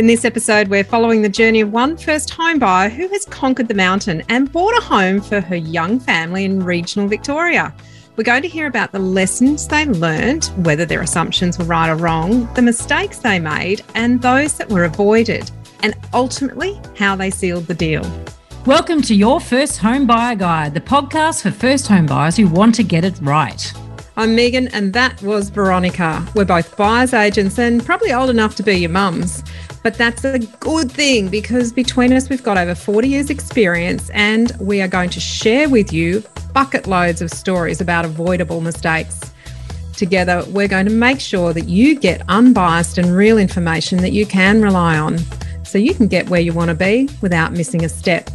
In this episode, we're following the journey of one first home buyer who has conquered the mountain and bought a home for her young family in regional Victoria. We're going to hear about the lessons they learned, whether their assumptions were right or wrong, the mistakes they made, and those that were avoided, and ultimately how they sealed the deal. Welcome to Your First Home Buyer Guide, the podcast for first home buyers who want to get it right. I'm Megan, and that was Veronica. We're both buyer's agents and probably old enough to be your mums. But that's a good thing because between us, we've got over 40 years' experience, and we are going to share with you bucket loads of stories about avoidable mistakes. Together, we're going to make sure that you get unbiased and real information that you can rely on so you can get where you want to be without missing a step.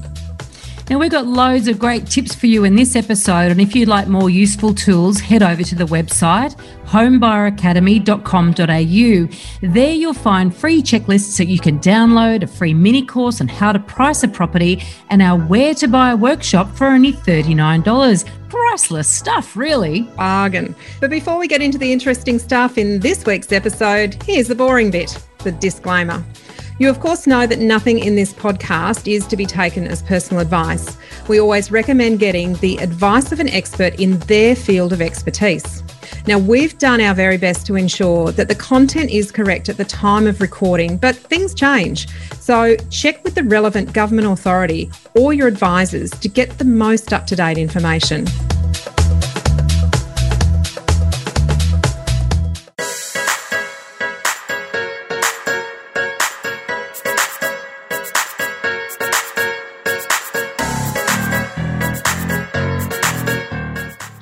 Now, we've got loads of great tips for you in this episode. And if you'd like more useful tools, head over to the website homebuyeracademy.com.au. There you'll find free checklists that you can download, a free mini course on how to price a property, and our Where to Buy workshop for only $39 priceless stuff, really. Bargain. But before we get into the interesting stuff in this week's episode, here's the boring bit the disclaimer. You, of course, know that nothing in this podcast is to be taken as personal advice. We always recommend getting the advice of an expert in their field of expertise. Now, we've done our very best to ensure that the content is correct at the time of recording, but things change. So, check with the relevant government authority or your advisors to get the most up to date information.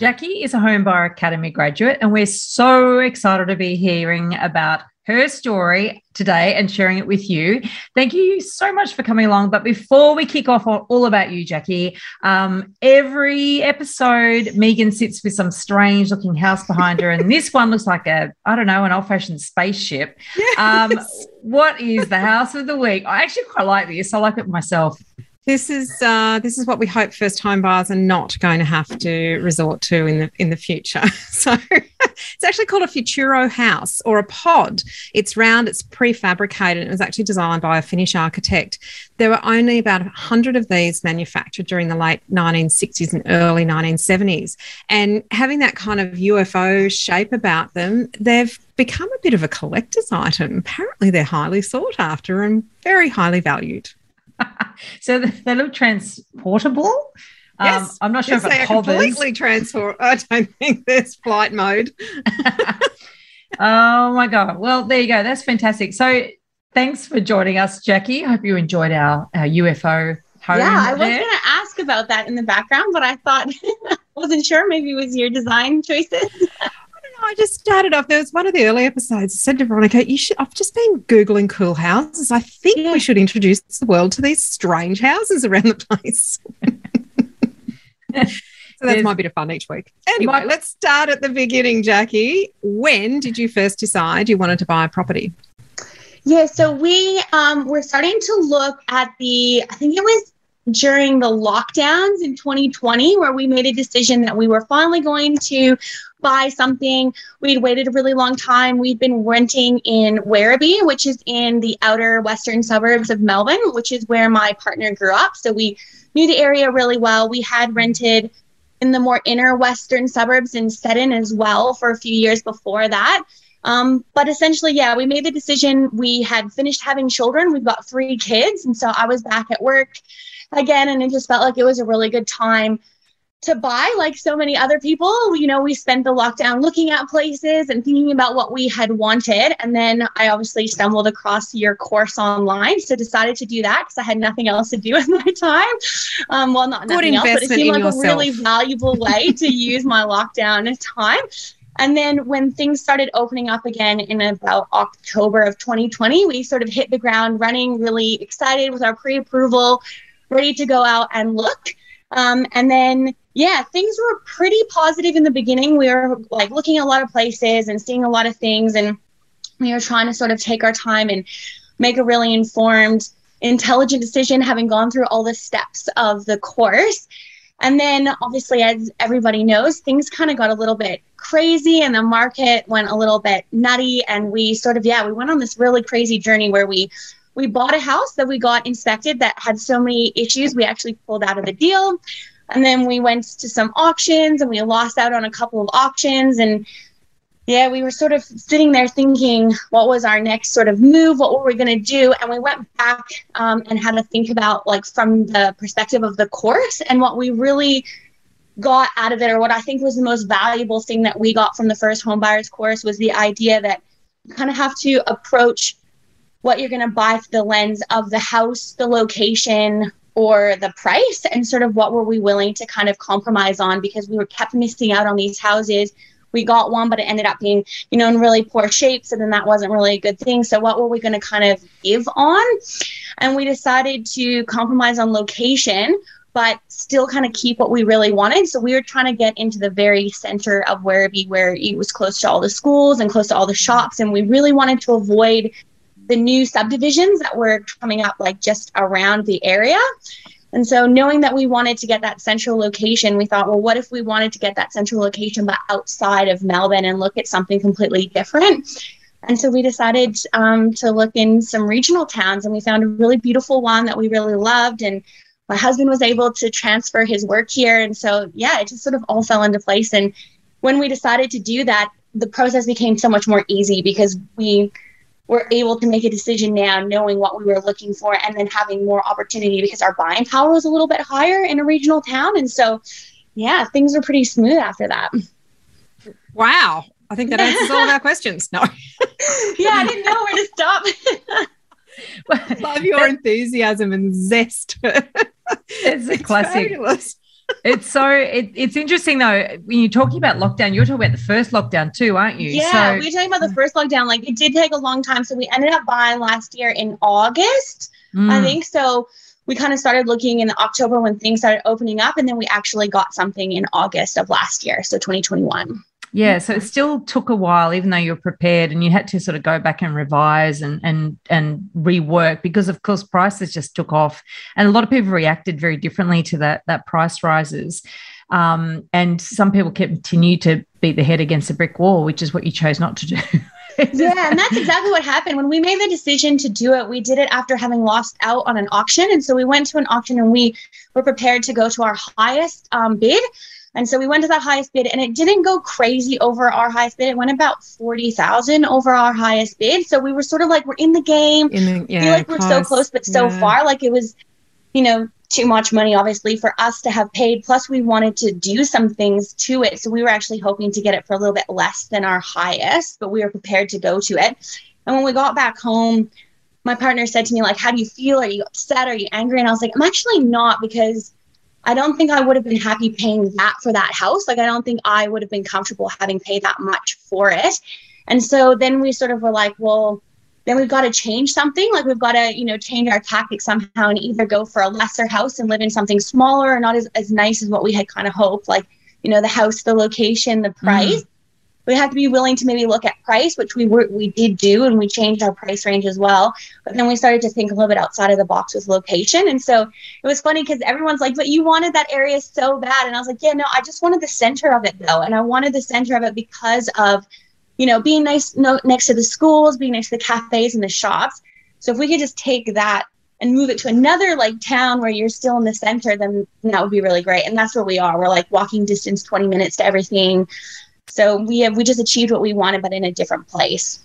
Jackie is a Home Buyer Academy graduate, and we're so excited to be hearing about her story today and sharing it with you. Thank you so much for coming along. But before we kick off on all about you, Jackie, um, every episode, Megan sits with some strange looking house behind her. And this one looks like a, I don't know, an old fashioned spaceship. Yes. Um, what is the house of the week? I actually quite like this. I like it myself. This is uh, this is what we hope first home buyers are not going to have to resort to in the in the future. So it's actually called a Futuro house or a pod. It's round, it's prefabricated. It was actually designed by a Finnish architect. There were only about 100 of these manufactured during the late 1960s and early 1970s. And having that kind of UFO shape about them, they've become a bit of a collector's item. Apparently, they're highly sought after and very highly valued. so they look transportable. Um, yes, um, I'm not sure yes, if it hovers. completely transport. I don't think there's flight mode. oh my god! Well, there you go. That's fantastic. So, thanks for joining us, Jackie. I hope you enjoyed our, our UFO home. Yeah, I was going to ask about that in the background, but I thought I wasn't sure. Maybe it was your design choices. I just started off. There was one of the early episodes. I said to Veronica, "You should." I've just been googling cool houses. I think yeah. we should introduce the world to these strange houses around the place. so that's my bit of fun each week. Anyway, might- let's start at the beginning, Jackie. When did you first decide you wanted to buy a property? Yeah, so we um, were starting to look at the. I think it was during the lockdowns in 2020 where we made a decision that we were finally going to buy something. We'd waited a really long time. We'd been renting in Werribee, which is in the outer western suburbs of Melbourne, which is where my partner grew up. So we knew the area really well. We had rented in the more inner western suburbs in Seddon as well for a few years before that. Um, but essentially, yeah, we made the decision. We had finished having children. We've got three kids. And so I was back at work again, and it just felt like it was a really good time to buy like so many other people you know we spent the lockdown looking at places and thinking about what we had wanted. And then i obviously stumbled across your course online. So decided to do that because i had nothing else to do with my time. Um, well not Good nothing else but it seemed like yourself. a really valuable way to use my lockdown time. And then when things started opening up again in about october of 2020 we sort of hit the ground running really excited with our pre-approval ready to go out and look um, and then yeah, things were pretty positive in the beginning. We were like looking at a lot of places and seeing a lot of things, and we were trying to sort of take our time and make a really informed, intelligent decision, having gone through all the steps of the course. And then, obviously, as everybody knows, things kind of got a little bit crazy and the market went a little bit nutty. And we sort of, yeah, we went on this really crazy journey where we we bought a house that we got inspected that had so many issues, we actually pulled out of the deal. And then we went to some auctions and we lost out on a couple of auctions. And yeah, we were sort of sitting there thinking, what was our next sort of move? What were we going to do? And we went back um, and had to think about, like, from the perspective of the course and what we really got out of it, or what I think was the most valuable thing that we got from the first home buyers course was the idea that you kind of have to approach what you're going to buy through the lens of the house, the location, or the price, and sort of what were we willing to kind of compromise on because we were kept missing out on these houses. We got one, but it ended up being, you know, in really poor shape. So then that wasn't really a good thing. So what were we going to kind of give on? And we decided to compromise on location, but still kind of keep what we really wanted. So we were trying to get into the very center of Werribee, where it was close to all the schools and close to all the shops. And we really wanted to avoid the new subdivisions that were coming up like just around the area. And so, knowing that we wanted to get that central location, we thought, well, what if we wanted to get that central location but outside of Melbourne and look at something completely different? And so, we decided um, to look in some regional towns, and we found a really beautiful one that we really loved. And my husband was able to transfer his work here. And so, yeah, it just sort of all fell into place. And when we decided to do that, the process became so much more easy because we we're able to make a decision now knowing what we were looking for and then having more opportunity because our buying power was a little bit higher in a regional town. And so yeah things were pretty smooth after that. Wow. I think that answers all of our questions. No. Yeah i didn't know where to stop. Love your enthusiasm and zest. It's a classic fabulous it's so it, it's interesting though when you're talking about lockdown you're talking about the first lockdown too aren't you? Yeah so, we're talking about the first lockdown like it did take a long time so we ended up buying last year in august mm. i think. So we kind of started looking in october when things started opening up and then we actually got something in august of last year so 2021 yeah, so it still took a while, even though you were prepared, and you had to sort of go back and revise and and and rework because, of course, prices just took off, and a lot of people reacted very differently to that that price rises. Um, and some people continue to beat the head against a brick wall, which is what you chose not to do. yeah, and that's exactly what happened. When we made the decision to do it, we did it after having lost out on an auction. And so we went to an auction and we were prepared to go to our highest um, bid. And so we went to the highest bid and it didn't go crazy over our highest bid. It went about 40,000 over our highest bid. So we were sort of like, we're in the game. In the, yeah, feel like we're so close, but so yeah. far. Like it was, you know, too much money, obviously, for us to have paid. Plus, we wanted to do some things to it. So we were actually hoping to get it for a little bit less than our highest, but we were prepared to go to it. And when we got back home, my partner said to me, like, how do you feel? Are you upset? Are you angry? And I was like, I'm actually not because I don't think I would have been happy paying that for that house. Like, I don't think I would have been comfortable having paid that much for it. And so then we sort of were like, well, then we've got to change something. Like, we've got to, you know, change our tactics somehow and either go for a lesser house and live in something smaller or not as, as nice as what we had kind of hoped. Like, you know, the house, the location, the price. Mm we have to be willing to maybe look at price, which we were we did do, and we changed our price range as well. But then we started to think a little bit outside of the box with location, and so it was funny because everyone's like, "But you wanted that area so bad," and I was like, "Yeah, no, I just wanted the center of it though, and I wanted the center of it because of, you know, being nice no, next to the schools, being next to the cafes and the shops. So if we could just take that." and move it to another like town where you're still in the center, then that would be really great. And that's where we are. We're like walking distance, 20 minutes to everything. So we have we just achieved what we wanted, but in a different place.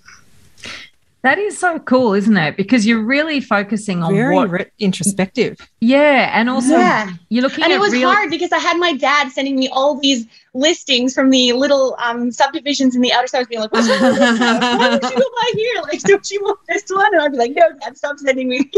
That is so cool, isn't it? Because you're really focusing on very what re- introspective. Yeah, and also yeah. you're looking. And it was real- hard because I had my dad sending me all these listings from the little um, subdivisions in the outer suburbs, being like, "Why would you go by here? Like, don't you want this one?" And I'd be like, "No, Dad, stop sending me."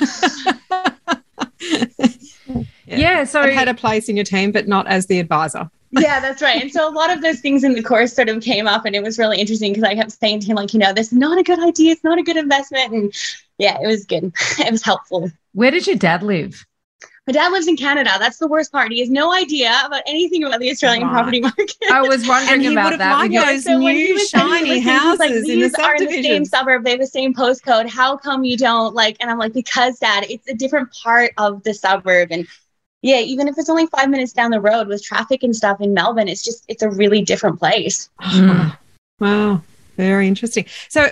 yeah. yeah, so it had a place in your team, but not as the advisor yeah, that's right. And so a lot of those things in the course sort of came up, and it was really interesting because I kept saying to him, like, you know, this is not a good idea. It's not a good investment. And yeah, it was good. it was helpful. Where did your dad live? My dad lives in Canada. That's the worst part. He has no idea about anything about the Australian property market. I was wondering about that. Those so new shiny houses like, in the are in the same suburb. They have the same postcode. How come you don't like? And I'm like, because dad, it's a different part of the suburb, and yeah, even if it's only five minutes down the road with traffic and stuff in Melbourne, it's just it's a really different place. Mm. Wow, very interesting. So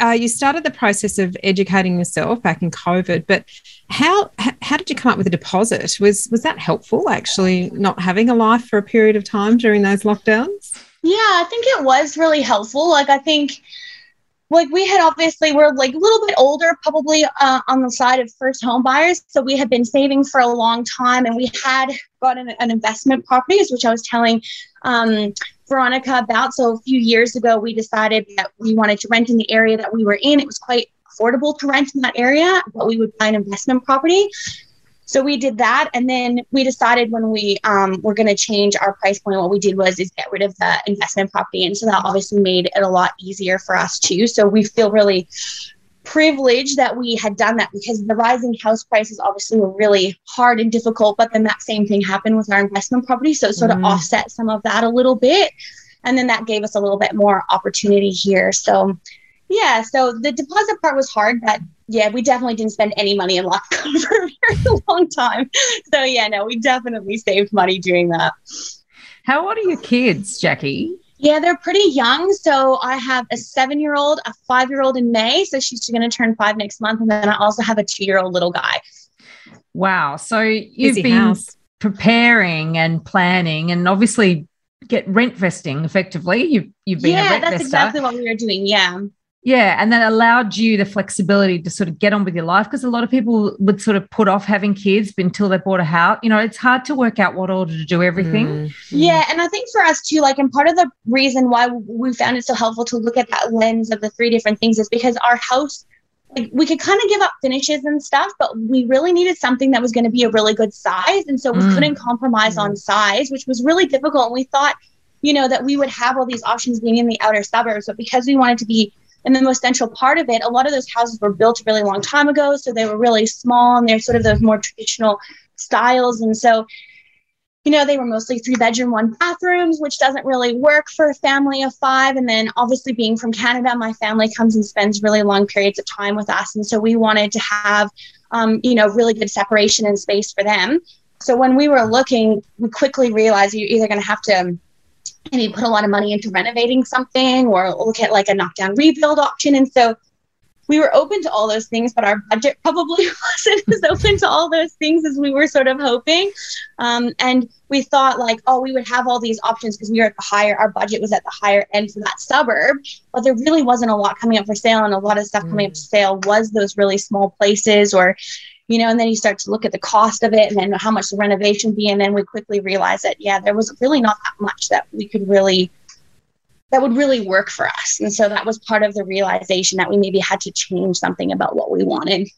uh, you started the process of educating yourself back in COVID, but how how did you come up with a deposit? Was was that helpful? Actually, not having a life for a period of time during those lockdowns. Yeah, I think it was really helpful. Like I think like we had obviously we're like a little bit older probably uh, on the side of first home buyers so we had been saving for a long time and we had gotten an, an investment properties which i was telling um, veronica about so a few years ago we decided that we wanted to rent in the area that we were in it was quite affordable to rent in that area but we would buy an investment property so we did that, and then we decided when we um, were going to change our price point, what we did was is get rid of the investment property, and so that obviously made it a lot easier for us too. So we feel really privileged that we had done that because the rising house prices obviously were really hard and difficult. But then that same thing happened with our investment property, so it sort mm. of offset some of that a little bit, and then that gave us a little bit more opportunity here. So yeah, so the deposit part was hard, but yeah, we definitely didn't spend any money in lockdown for a very long time. So yeah, no, we definitely saved money doing that. How old are your kids, Jackie? Yeah, they're pretty young. So I have a seven year old, a five year old in May. So she's going to turn five next month. And then I also have a two year old little guy. Wow. So you've Busy been house. preparing and planning and obviously get rent vesting effectively. You've, you've been yeah, that's exactly what we were doing. Yeah. Yeah, and that allowed you the flexibility to sort of get on with your life because a lot of people would sort of put off having kids until they bought a house. You know, it's hard to work out what order to do everything. Mm. Yeah, and I think for us too, like, and part of the reason why we found it so helpful to look at that lens of the three different things is because our house, like, we could kind of give up finishes and stuff, but we really needed something that was going to be a really good size, and so we mm. couldn't compromise mm. on size, which was really difficult. And we thought, you know, that we would have all these options being in the outer suburbs, but because we wanted to be and the most central part of it, a lot of those houses were built a really long time ago. So they were really small and they're sort of those more traditional styles. And so, you know, they were mostly three bedroom, one bathrooms, which doesn't really work for a family of five. And then obviously being from Canada, my family comes and spends really long periods of time with us. And so we wanted to have, um, you know, really good separation and space for them. So when we were looking, we quickly realized you're either going to have to maybe put a lot of money into renovating something or look at like a knockdown rebuild option. And so we were open to all those things, but our budget probably wasn't as open to all those things as we were sort of hoping. Um, and we thought like, oh, we would have all these options because we were at the higher, our budget was at the higher end for that suburb, but there really wasn't a lot coming up for sale. And a lot of stuff mm. coming up for sale was those really small places or, you know, and then you start to look at the cost of it and then how much the renovation be. And then we quickly realized that, yeah, there was really not that much that we could really, that would really work for us. And so that was part of the realization that we maybe had to change something about what we wanted.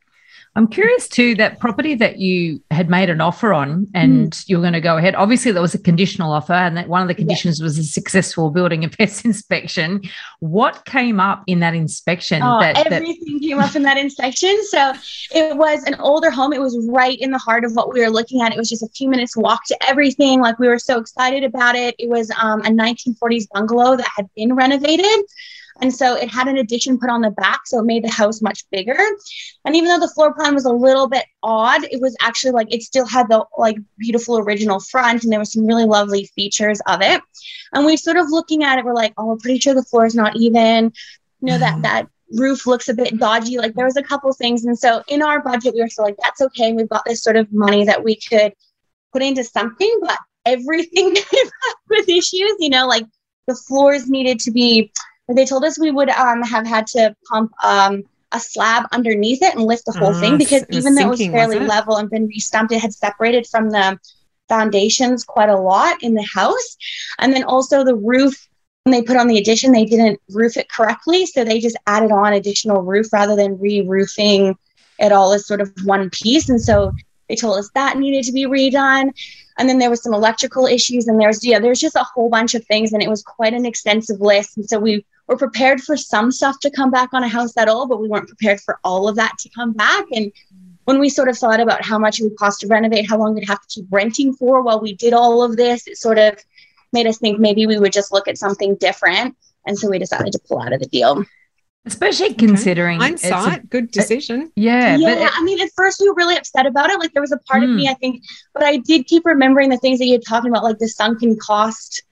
I'm curious too that property that you had made an offer on and mm. you're going to go ahead. Obviously, that was a conditional offer, and that one of the conditions was a successful building and pest inspection. What came up in that inspection? Oh, that, everything that- came up in that inspection. So it was an older home. It was right in the heart of what we were looking at. It was just a few minutes walk to everything. Like we were so excited about it. It was um, a 1940s bungalow that had been renovated. And so it had an addition put on the back, so it made the house much bigger. And even though the floor plan was a little bit odd, it was actually like it still had the like beautiful original front, and there were some really lovely features of it. And we sort of looking at it, we're like, oh, we're pretty sure the floor is not even. You know that mm-hmm. that roof looks a bit dodgy. Like there was a couple things, and so in our budget, we were still like, that's okay. We've got this sort of money that we could put into something, but everything came with issues. You know, like the floors needed to be they told us we would um, have had to pump um, a slab underneath it and lift the whole uh, thing because even though it was fairly was level and been restumped, it had separated from the foundations quite a lot in the house. And then also the roof, when they put on the addition, they didn't roof it correctly. So they just added on additional roof rather than re roofing it all as sort of one piece. And so they told us that needed to be redone. And then there was some electrical issues and there's yeah, there's just a whole bunch of things and it was quite an extensive list. And so we were prepared for some stuff to come back on a house at all, but we weren't prepared for all of that to come back. And when we sort of thought about how much it would cost to renovate, how long we'd have to keep renting for while we did all of this, it sort of made us think maybe we would just look at something different. And so we decided to pull out of the deal. Especially considering okay. hindsight, a, good decision. yeah. Yeah. But I mean, at first we were really upset about it. Like there was a part mm. of me, hmm. I think, but I did keep remembering the things that you are talking about, like the sunken cost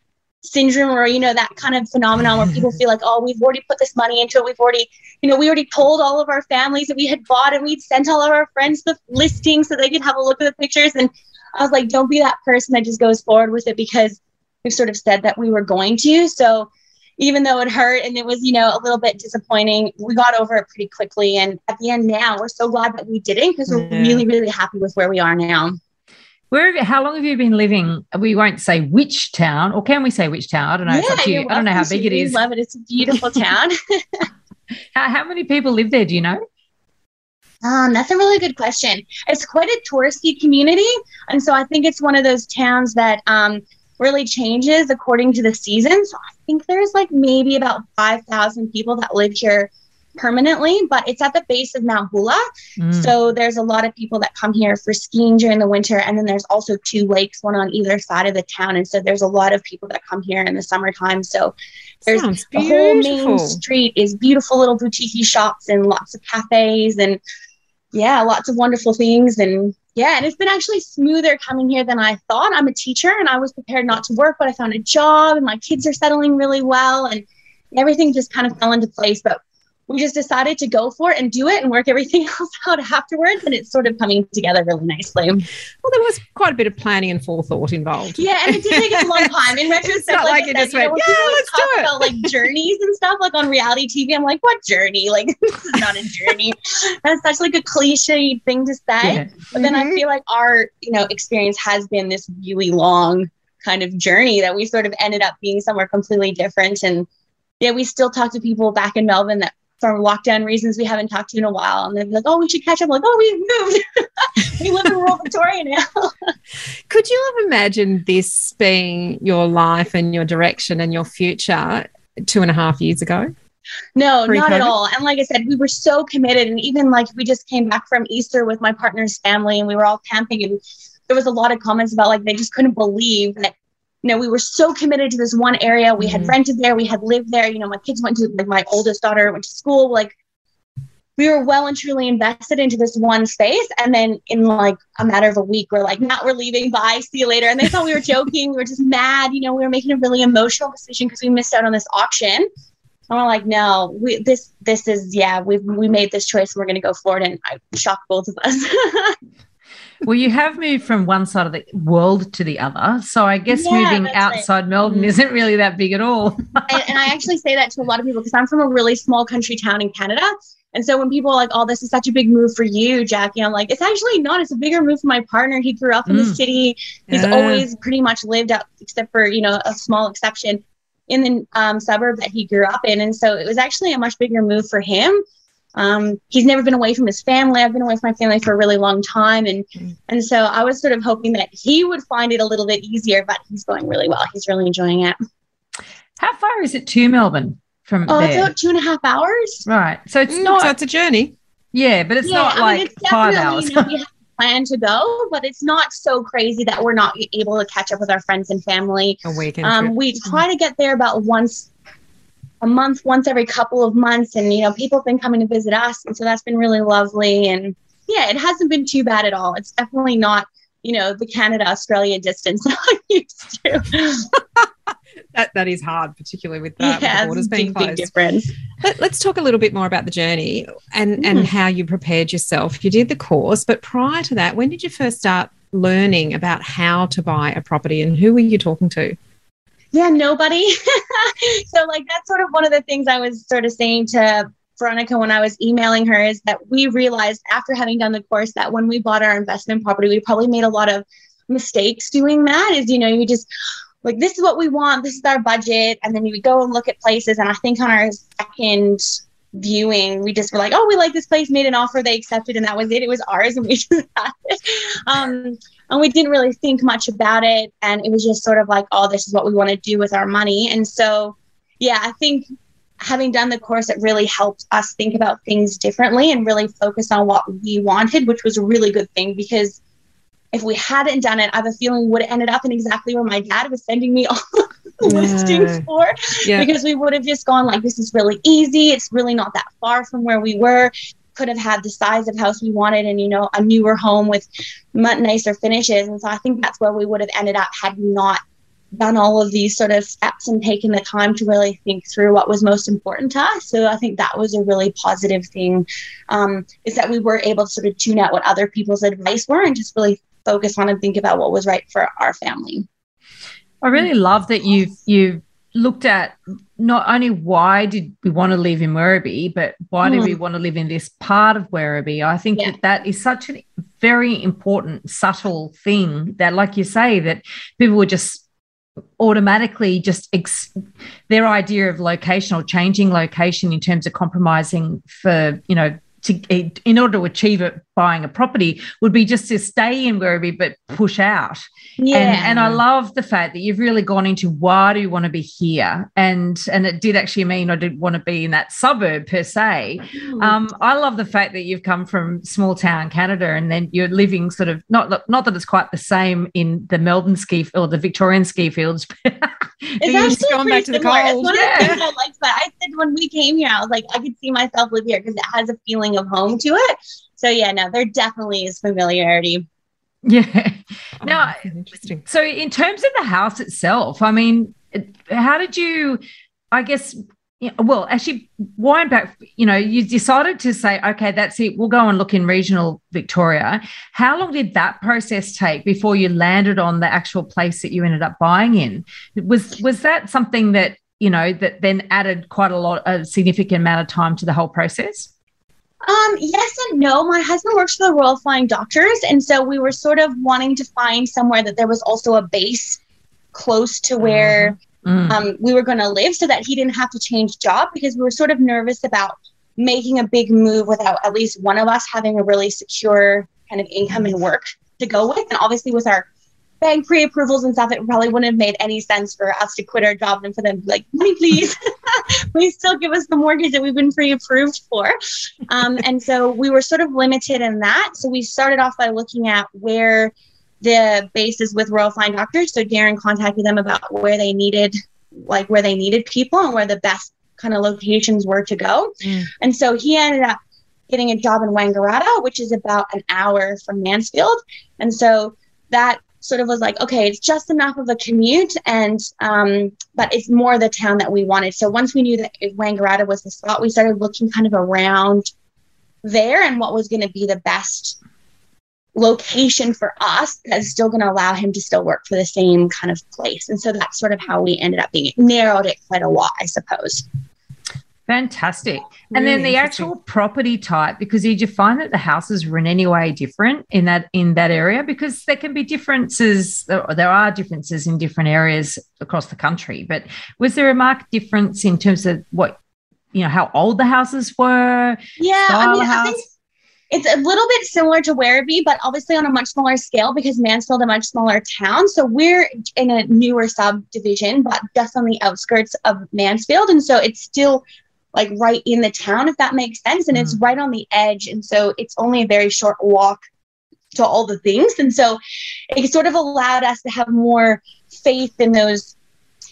syndrome or you know that kind of phenomenon where people feel like oh we've already put this money into it we've already you know we already told all of our families that we had bought and we'd sent all of our friends the listing so they could have a look at the pictures and i was like don't be that person that just goes forward with it because we've sort of said that we were going to so even though it hurt and it was you know a little bit disappointing we got over it pretty quickly and at the end now we're so glad that we didn't because we're Yeah. really really happy with where we are now Where? How long have you been living? We won't say which town, or can we say which town? I don't know. it's up to you. I don't know how big it is. Love it it's a beautiful town How, how many people live there? Do you know? Um, that's a really good question. It's quite a touristy community, and so I think it's one of those towns that um, really changes according to the season. So I think there's like maybe about five thousand people that live here permanently, but it's at the base of Mount Buller. Mm. So there's a lot of people that come here for skiing during the winter, and then there's also two lakes, one on either side of the town, and so there's a lot of people that come here in the summertime. So There's Sounds the whole main street is beautiful little boutique shops and lots of cafes and yeah, lots of wonderful things. And yeah, and it's been actually smoother coming here than I thought. I'm a teacher and I was prepared not to work, but I found a job and my kids are settling really well and everything just kind of fell into place. But we just decided to go for it and do it and work everything else out afterwards. And it's sort of coming together really nicely. Well, there was quite a bit of planning and forethought involved. Yeah, and it did take us a long time. In retrospect, not like I you said, just you know, "Yeah, let's do it." about like journeys and stuff, like on reality TV. I'm like, what journey? Like, this is not a journey. That's such like a cliche thing to say. Yeah. But then I Mhm. feel like our, you know, experience has been this really long kind of journey that we sort of ended up being somewhere completely different. And yeah, we still talk to people back in Melbourne that from lockdown reasons we haven't talked to in a while. And they're like, oh, we should catch up. I'm like, oh, we moved. we live in rural Victoria now. Could you have imagined this being your life and your direction and your future two and a half years ago? No, not Pre-COVID? at all. And like I said, we were so committed. And even like we just came back from Easter with my partner's family and we were all camping and there was a lot of comments about like they just couldn't believe that you know we were so committed to this one area. We had Mhm. rented there, we had lived there. You know, my kids went to like my oldest daughter went to school. Like we were well and truly invested into this one space. And then in like a matter of a week, we're like, now we're leaving. Bye. See you later. And they thought we were joking. We were just mad. You know, we were making a really emotional decision because we missed out on this auction. And we're like, no, we this this is yeah, we we made this choice and we're gonna go for it. And I shocked both of us. Well, you have moved from one side of the world to the other. So I guess Yeah, moving right. outside Melbourne Mhm. isn't really that big at all. and, and I actually say that to a lot of people because I'm from a really small country town in Canada. And so when people are like, oh, this is such a big move for you, Jackie, I'm like, it's actually not. It's a bigger move for my partner. He grew up in the Mm. city. He's Yeah. always pretty much lived out, except for, you know, a small exception in the um, suburb that he grew up in. And so it was actually a much bigger move for him. Um, he's never been away from his family. I've been away from my family for a really long time. And, Mm. and so I was sort of hoping that he would find it a little bit easier, but he's going really well. He's really enjoying it. How far is it to Melbourne from Oh, it's about two and a half hours. Right. So it's Mm, not, so it's a journey. yeah, but it's not I like mean, it's five definitely, hours. You know, we have a plan to go, but it's not so crazy that we're not able to catch up with our friends and family. A weekend Um, we try to get there about once a month, once every couple of months, and you know, people have been coming to visit us, and so that's been really lovely. And yeah, it hasn't been too bad at all. It's definitely not, you know, the Canada Australia distance that I'm used to. That, that is hard, particularly with, uh, with yeah, the borders being big, big closed. difference. Let, us talk a little bit more about the journey and, and Mm. how you prepared yourself. You did the course, but prior to that, when did you first start learning about how to buy a property and who were you talking to? Yeah, nobody. so like that's sort of one of the things I was sort of saying to Veronica when I was emailing her is that we realized after having done the course that when we bought our investment property, we probably made a lot of mistakes doing that. Is you know, you just like this is what we want, this is our budget, and then you go and look at places. And I think on our second viewing, we just were like, oh, we like this place, made an offer, they accepted, and that was it. It was ours, and we just had it. Um, and we didn't really think much about it and it was just sort of like oh this is what we want to do with our money and so yeah i think having done the course it really helped us think about things differently and really focus on what we wanted which was a really good thing because if we hadn't done it i have a feeling we would have ended up in exactly where my dad was sending me all the Yeah. listings for Yeah. because we would have just gone like this is really easy it's really not that far from where we were could have had the size of house we wanted and you know a newer home with much nicer finishes and so i think that's where we would have ended up had we not done all of these sort of steps and taken the time to really think through what was most important to us. So I think that was a really positive thing, um, is that we were able to sort of tune out what other people's advice were and just really focus on and think about what was right for our family. I really love that you've you've looked at not only why did we want to live in Werribee, but why mm. did we want to live in this part of Werribee? I think yeah. that that is such a very important, subtle thing that, like you say, that people would just automatically just ex- their idea of location or changing location in terms of compromising for you know to in order to achieve it buying a property would be just to stay in Werribee but push out. Yeah. And, and I love the fact that you've really gone into why do you want to be here? And and it did actually mean I didn't want to be in that suburb per se. Mm. Um, I love the fact that you've come from small town Canada and then you're living sort of not not that it's quite the same in the Melbourne ski or the Victorian ski fields. it's actually going back to the cold. It's one yeah. of the things I liked but I said when we came here, I was like, I could see myself live here because it has a feeling of home to it. So yeah, no, there definitely is familiarity. Yeah. Now, oh, interesting. So, in terms of the house itself, I mean, how did you? I guess. Well, actually, wind back. You know, you decided to say, okay, that's it. We'll go and look in regional Victoria. How long did that process take before you landed on the actual place that you ended up buying in? Was was that something that you know that then added quite a lot, a significant amount of time to the whole process? Um, yes and no. My husband works for the Royal Flying Doctors, and so we were sort of wanting to find somewhere that there was also a base close to where mm. um, we were going to live, so that he didn't have to change job because we were sort of nervous about making a big move without at least one of us having a really secure kind of income and work to go with. And obviously, with our bank pre-approvals and stuff, it probably wouldn't have made any sense for us to quit our job and for them to be like, please, please still give us the mortgage that we've been pre-approved for. Um, and so we were sort of limited in that. So we started off by looking at where the bases with Royal Flying Doctors. So Darren contacted them about where they needed, like where they needed people and where the best kind of locations were to go. Mm. And so he ended up getting a job in Wangaratta, which is about an hour from Mansfield. And so that sort of was like, okay, it's just enough of a commute, and um, but it's more the town that we wanted. So once we knew that Wangaratta was the spot, we started looking kind of around there and what was going to be the best location for us that's still going to allow him to still work for the same kind of place. And so that's sort of how we ended up being narrowed it quite a lot, I suppose. Fantastic. Really and then the actual property type, because did you find that the houses were in any way different in that in that area? Because there can be differences, there are differences in different areas across the country. But was there a marked difference in terms of what you know, how old the houses were? Yeah, I mean, I think it's a little bit similar to Werribee, but obviously on a much smaller scale because Mansfield is a much smaller town. So we're in a newer subdivision, but just on the outskirts of Mansfield. And so it's still like right in the town, if that makes sense. And mm. it's right on the edge. And so it's only a very short walk to all the things. And so it sort of allowed us to have more faith in those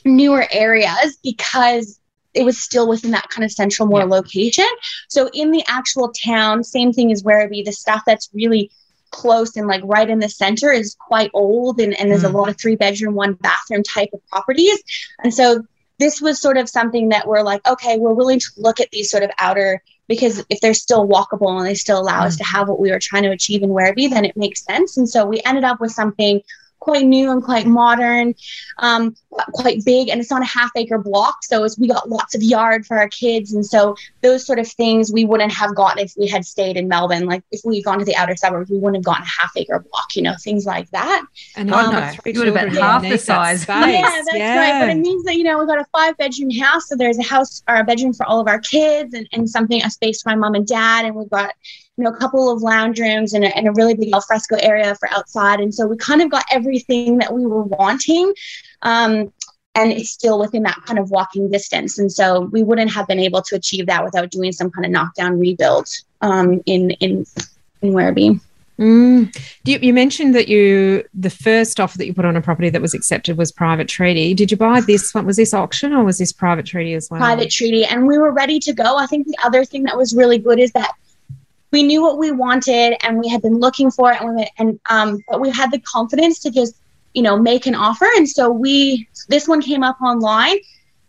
newer areas because it was still within that kind of central more yeah. location. So in the actual town, same thing as Werribee, the stuff that's really close and like right in the center is quite old and, and there's mm. a lot of three bedroom, one bathroom type of properties. And so this was sort of something that we're like, okay, we're willing to look at these sort of outer because if they're still walkable and they still allow mm-hmm. us to have what we were trying to achieve in Werribee, then it makes sense. And so we ended up with something quite new and quite modern, um, quite big, and it's on a half acre block. So we got lots of yard for our kids, and so those sort of things we wouldn't have gotten if we had stayed in Melbourne. Like if we had gone to the outer suburbs, we wouldn't have gotten a half acre block, you know, things like that. And um, no, you would have been half the size. Yeah, that's yeah. right. But it means that you know we've got a five bedroom house, so there's a house or a bedroom for all of our kids, and, and something a space for my mom and dad, and we've got you know, a couple of lounge rooms and a, and a really big alfresco area for outside. And so we kind of got everything that we were wanting. Um, and it's still within that kind of walking distance. And so we wouldn't have been able to achieve that without doing some kind of knockdown rebuild um, in in in Werribee. Mm. You, you, mentioned that you the first offer that you put on a property that was accepted was private treaty. Did you buy this one? Was this auction or was this private treaty as well? Private treaty, and we were ready to go. I think the other thing that was really good is that we knew what we wanted and we had been looking for it and, we, and um, but we had the confidence to just you know, make an offer. And so we, this one came up online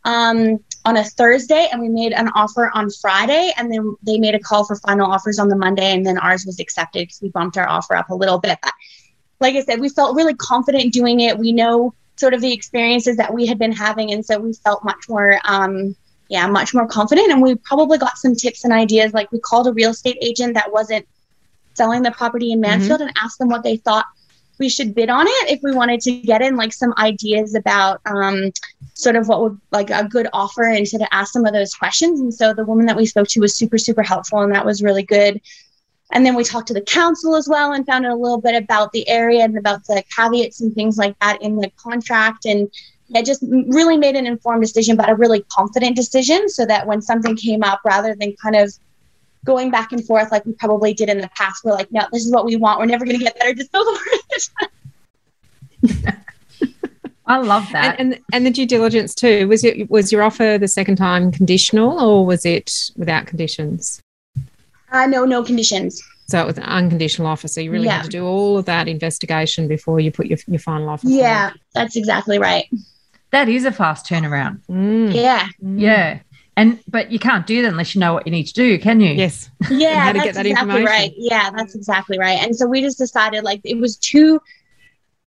um, on a Thursday and we made an offer on Friday. And then they made a call for final offers on the Monday. And then ours was accepted because we bumped our offer up a little bit. But like I said, we felt really confident doing it. We know sort of the experiences that we had been having. And so we felt much more, um, yeah, much more confident. And we probably got some tips and ideas. Like we called a real estate agent that wasn't selling the property in Mansfield mm-hmm. and asked them what they thought we should bid on it if we wanted to get in like some ideas about um, sort of what would like a good offer and to ask some of those questions. And so the woman that we spoke to was super, super helpful and that was really good. And then we talked to the council as well and found out a little bit about the area and about the caveats and things like that in the contract. And it just really made an informed decision, but a really confident decision so that when something came up, rather than kind of going back and forth like we probably did in the past. We're like, no, this is what we want. We're never going to get better. Just go for it. I love that. And, and, and the due diligence too. Was it was your offer the second time conditional or was it without conditions? Uh, no, no conditions. So it was an unconditional offer. So you really yeah. had to do all of that investigation before you put your, your final offer. Yeah, forward. that's exactly right. That is a fast turnaround. Mm. Yeah. Mm. Yeah. And but you can't do that unless you know what you need to do, can you? Yes. Yeah, that's that exactly right. Yeah, that's exactly right. And so we just decided like it was too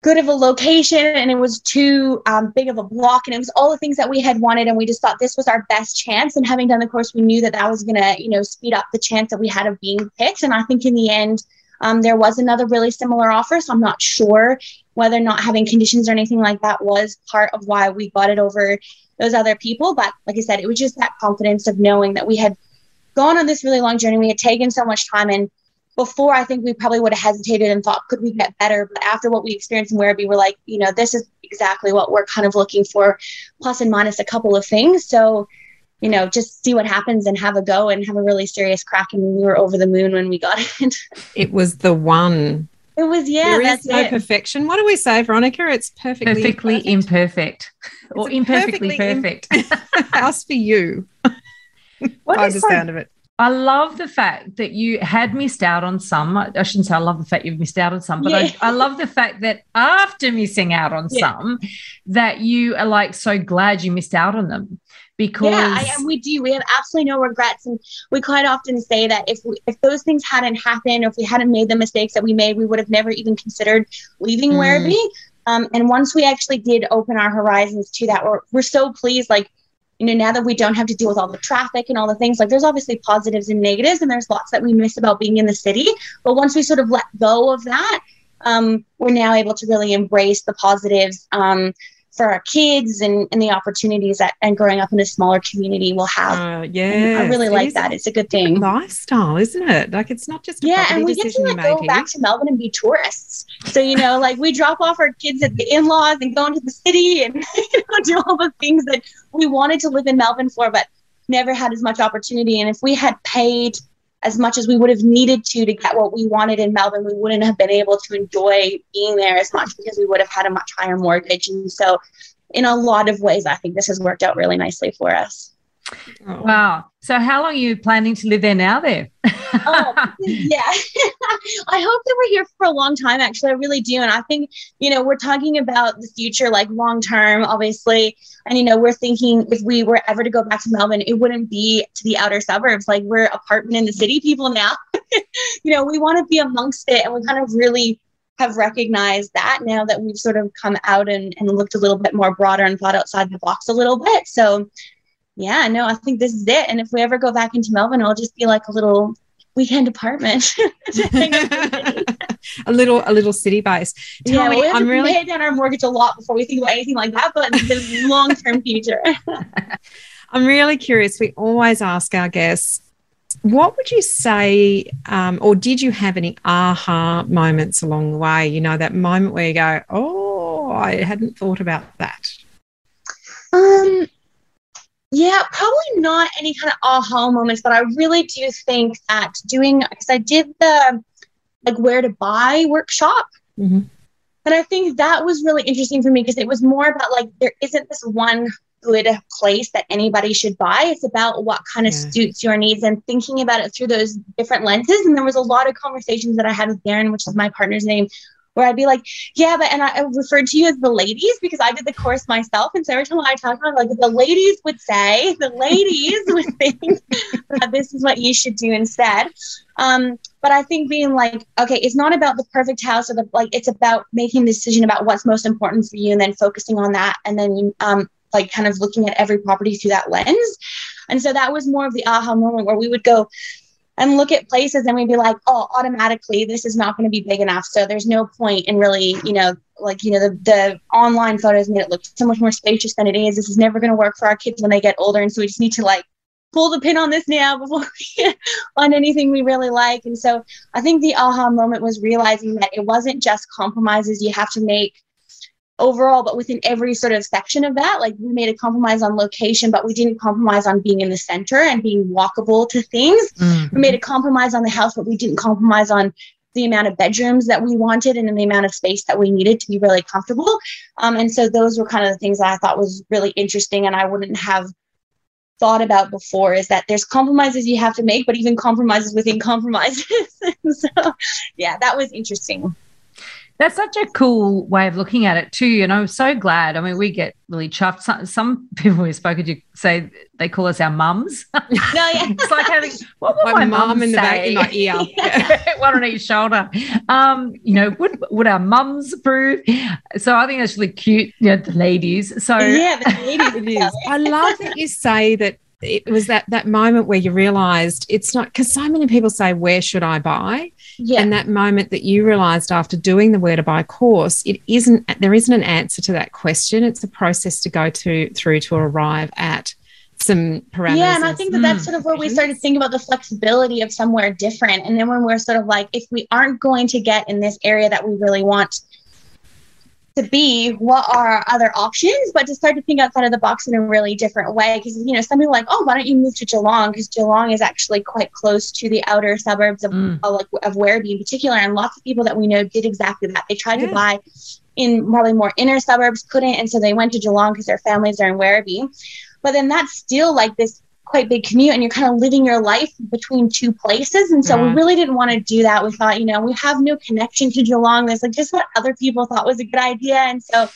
good of a location and it was too um, big of a block and it was all the things that we had wanted and we just thought this was our best chance and having done the course we knew that that was going to you know speed up the chance that we had of being picked and i think in the end um, there was another really similar offer so i'm not sure whether not having conditions or anything like that was part of why we got it over those other people. But like I said, it was just that confidence of knowing that we had gone on this really long journey. We had taken so much time. And before, I think we probably would have hesitated and thought, could we get better? But after what we experienced in Werribee, we're like, you know, this is exactly what we're kind of looking for, plus and minus a couple of things. So, you know, just see what happens and have a go and have a really serious crack. And we were over the moon when we got it. it was the one it was yeah. There is no it. perfection. What do we say, Veronica? It's perfectly perfectly imperfect, or imperfectly perfect. House for you. What By the like, sound of it. I love the fact that you had missed out on some. I shouldn't say I love the fact you've missed out on some, but yeah. I, I, love the fact that after missing out on yeah. some, that you are like so glad you missed out on them because yeah, I, and we do. We have absolutely no regrets, and we quite often say that if we, if those things hadn't happened, or if we hadn't made the mistakes that we made, we would have never even considered leaving mm. Werribee. Um, and once we actually did open our horizons to that, we're we're so pleased. Like you know, now that we don't have to deal with all the traffic and all the things, like there's obviously positives and negatives, and there's lots that we miss about being in the city. But once we sort of let go of that, um, we're now able to really embrace the positives. Um, for our kids and, and the opportunities that and growing up in a smaller community will have. Uh, yeah, I really like that. It's a good thing. Lifestyle, isn't it? Like it's not just yeah, and we get to like, go back to Melbourne and be tourists. So you know, like we drop off our kids at the in-laws and go into the city and you know, do all the things that we wanted to live in Melbourne for, but never had as much opportunity. And if we had paid as much as we would have needed to to get what we wanted in Melbourne, we wouldn't have been able to enjoy being there as much because we would have had a much higher mortgage. And so, in a lot of ways, I think this has worked out really nicely for us. Wow. So, how long are you planning to live there now, there? oh, yeah. I hope that we're here for a long time, actually. I really do. And I think, you know, we're talking about the future, like long term, obviously. And, you know, we're thinking if we were ever to go back to Melbourne, it wouldn't be to the outer suburbs. Like, we're apartment in the city people now. you know, we want to be amongst it. And we kind of really have recognized that now that we've sort of come out and, and looked a little bit more broader and thought outside the box a little bit. So, yeah, no, I think this is it. And if we ever go back into Melbourne, it'll just be like a little weekend apartment. a little a little city base. Tell yeah, me, we have I'm to really pay down our mortgage a lot before we think about anything like that, but the long term future. I'm really curious. We always ask our guests, what would you say, um, or did you have any aha moments along the way? You know, that moment where you go, "Oh, I hadn't thought about that." Um, yeah, probably not any kind of aha moments, but I really do think that doing because I did the like where to buy workshop. Mm-hmm. And I think that was really interesting for me because it was more about like there isn't this one good place that anybody should buy. It's about what kind of yeah. suits your needs and thinking about it through those different lenses. And there was a lot of conversations that I had with Darren, which is my partner's name, where I'd be like, yeah, but and I, referred to you as the ladies because I did the course myself. And so every time I talk about like the ladies would say, the ladies would think that this is what you should do instead. Um, but I think being like, okay, it's not about the perfect house or the like, it's about making the decision about what's most important for you and then focusing on that and then um like kind of looking at every property through that lens. And so that was more of the aha moment where we would go, and look at places and we'd be like, oh, automatically this is not going to be big enough. So there's no point in really, you know, like, you know, the, the online photos made it look so much more spacious than it is. This is never going to work for our kids when they get older. And so we just need to like pull the pin on this now before we find anything we really like. And so I think the aha moment was realizing that it wasn't just compromises you have to make overall, but within every sort of section of that, like we made a compromise on location, but we didn't compromise on being in the center and being walkable to things. Mm-hmm. We made a compromise on the house, but we didn't compromise on the amount of bedrooms that we wanted and the amount of space that we needed to be really comfortable. Um, and so those were kind of the things that I thought was really interesting and I wouldn't have thought about before is that there's compromises you have to make, but even compromises within compromises. so yeah, that was interesting. That's such a cool way of looking at it too. And I'm so glad. I mean, we get really chuffed. Some, some people we've spoken to say they call us our mums. no, yeah. it's like having what would my, my mum in the back in my ear, one on each shoulder. Um, you know, would would our mums approve? So I think that's really cute. You know, the ladies. So yeah, the ladies. it is. I love that you say that it was that that moment where you realized it's not because so many people say where should i buy yeah. and that moment that you realized after doing the where to buy course it isn't there isn't an answer to that question. It's a process to go to through to arrive at some parameters yeah and i think that that's hmm, sort of where we started thinking about the flexibility of somewhere different. And then when we're sort of like if we aren't going to get in this area that we really want to be what are other options, but to start to think outside of the box in a really different way. Because you know, some people are like, oh, why don't you move to Geelong? Because Geelong is actually quite close to the outer suburbs of mm. like of Werribee in particular, and lots of people that we know did exactly that. They tried yeah. to buy in probably more inner suburbs, couldn't, and so they went to Geelong because their families are in Werribee. But then that's still like this quite big commute and you're kind of living your life between two places. And so yeah. we mm-hmm. really didn't want to do that. We thought, you know, we have no connection to Geelong. There's like just what other people thought was a good idea. And so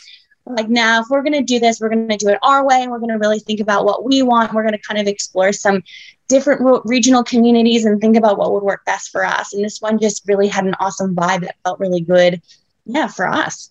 like now if we're going to do this we're going to do it our way and we're going to really think about what we want we're going to kind of explore some different regional communities and think about what would work best for us and this one just really had an awesome vibe that felt really good yeah for us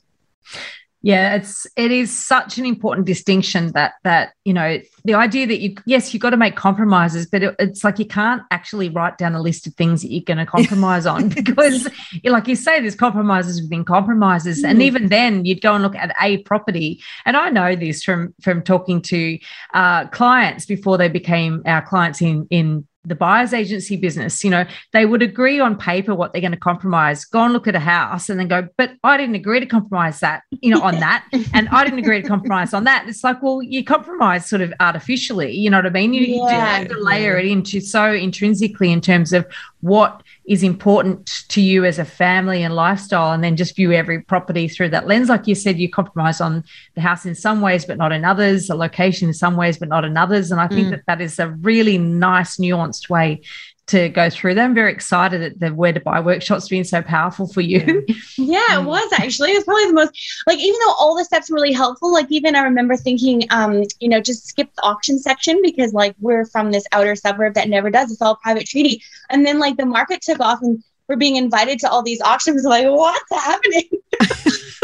yeah, it's it is such an important distinction that that you know the idea that you yes you've got to make compromises, but it, it's like you can't actually write down a list of things that you're going to compromise on because, like you say, there's compromises within compromises, mm. and even then you'd go and look at a property. And I know this from from talking to uh, clients before they became our clients in in the buyer's agency business, you know, they would agree on paper what they're going to compromise, go and look at a house and then go, but I didn't agree to compromise that, you know, on that. And I didn't agree to compromise on that. It's like, well, you compromise sort of artificially, you know what I mean? You, yeah. you have to layer it into so intrinsically in terms of what is important to you as a family and lifestyle and then just view every property through that lens like you said you compromise on the house in some ways but not in others the location in some ways but not in others and i think mm. that that is a really nice nuanced way to go through them. Very excited that the Where to Buy workshop's been so powerful for you. Yeah, it was actually. It was probably the most like even though all the steps were really helpful, like even I remember thinking, um, you know, just skip the auction section because like we're from this outer suburb that never does. It's all private treaty. And then like the market took off and we're being invited to all these auctions. Like, what's happening?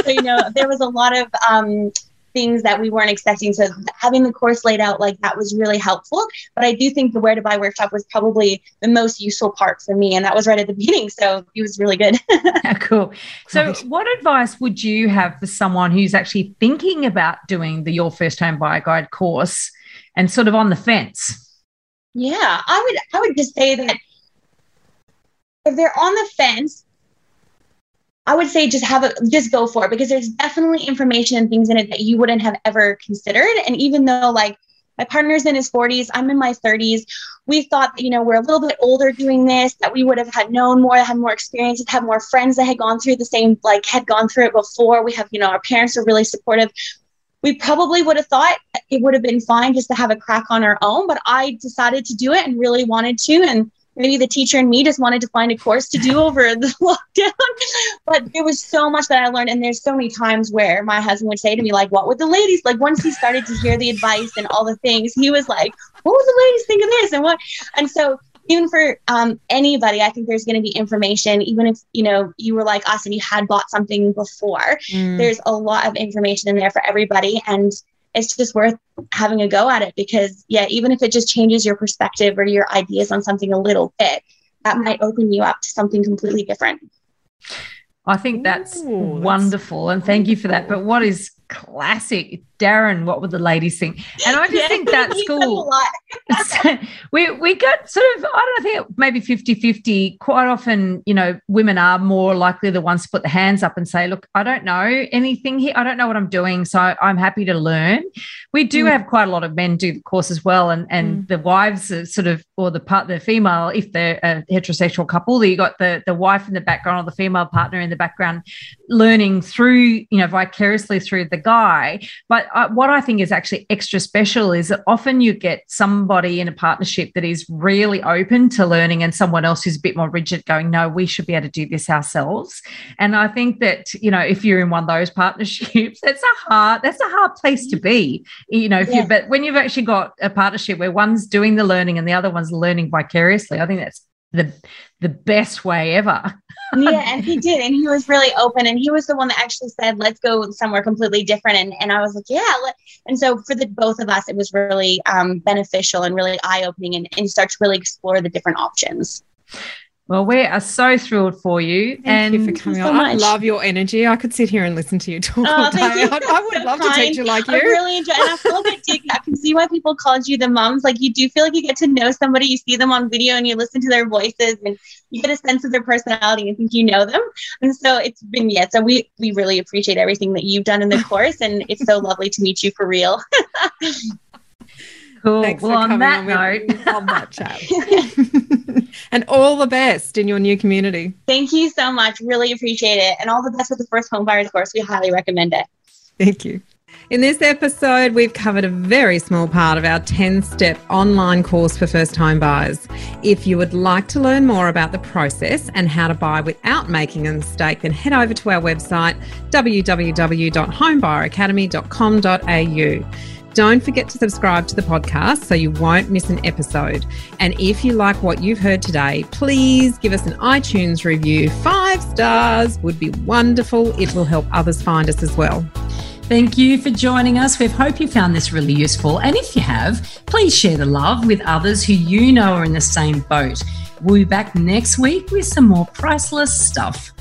so, you know, there was a lot of um things that we weren't expecting. So having the course laid out like that was really helpful. But I do think the where to buy workshop was probably the most useful part for me. And that was right at the beginning. So it was really good. yeah, cool. So what advice would you have for someone who's actually thinking about doing the Your First Home Buyer Guide course and sort of on the fence? Yeah, I would I would just say that if they're on the fence, I would say just have it, just go for it because there's definitely information and things in it that you wouldn't have ever considered. And even though like my partner's in his 40s, I'm in my 30s, we thought that, you know, we're a little bit older doing this, that we would have had known more, had more experience, had more friends that had gone through the same, like had gone through it before. We have, you know, our parents are really supportive. We probably would have thought it would have been fine just to have a crack on our own, but I decided to do it and really wanted to. And maybe the teacher and me just wanted to find a course to do over the lockdown. but there was so much that I learned. And there's so many times where my husband would say to me, like, what would the ladies like once he started to hear the advice and all the things, he was like, What would the ladies think of this? And what and so even for um, anybody, I think there's going to be information, even if you know you were like us and you had bought something before. Mm. There's a lot of information in there for everybody, and it's just worth having a go at it because yeah even if it just changes your perspective or your ideas on something a little bit that might open you up to something completely different. I think that's Ooh, wonderful that's and thank you for that. But what is classic Darren, what would the ladies think? And I just yeah, think that school, we, we got sort of, I don't think maybe 50 50. Quite often, you know, women are more likely the ones to put the hands up and say, look, I don't know anything here. I don't know what I'm doing. So I'm happy to learn. We do mm. have quite a lot of men do the course as well. And, and mm. the wives are sort of, or the part, the female, if they're a heterosexual couple, you got the, the wife in the background or the female partner in the background learning through, you know, vicariously through the guy. But uh, what I think is actually extra special is that often you get somebody in a partnership that is really open to learning and someone else who's a bit more rigid going, no, we should be able to do this ourselves. And I think that, you know, if you're in one of those partnerships, that's a hard, that's a hard place to be, you know, if yeah. you, but when you've actually got a partnership where one's doing the learning and the other one's learning vicariously, I think that's the the best way ever. yeah, and he did, and he was really open, and he was the one that actually said, "Let's go somewhere completely different." And and I was like, "Yeah." And so for the both of us, it was really um, beneficial and really eye opening, and, and start to really explore the different options. Well, we are so thrilled for you. Thank and you for coming on. So I love your energy. I could sit here and listen to you talk oh, all day. I, I would so love kind. to teach you like you. I really enjoy and I feel like I, do, I can see why people called you the mums. Like you do feel like you get to know somebody, you see them on video and you listen to their voices and you get a sense of their personality and think you know them. And so it's been yeah. So we we really appreciate everything that you've done in the course and it's so lovely to meet you for real. Cool. Thanks well, on that on. note, love that chat. and all the best in your new community. Thank you so much. Really appreciate it. And all the best with the first home buyers course. We highly recommend it. Thank you. In this episode, we've covered a very small part of our 10 step online course for first home buyers. If you would like to learn more about the process and how to buy without making a mistake, then head over to our website www.homebuyeracademy.com.au. Don't forget to subscribe to the podcast so you won't miss an episode. And if you like what you've heard today, please give us an iTunes review. Five stars would be wonderful. It will help others find us as well. Thank you for joining us. We hope you found this really useful. And if you have, please share the love with others who you know are in the same boat. We'll be back next week with some more priceless stuff.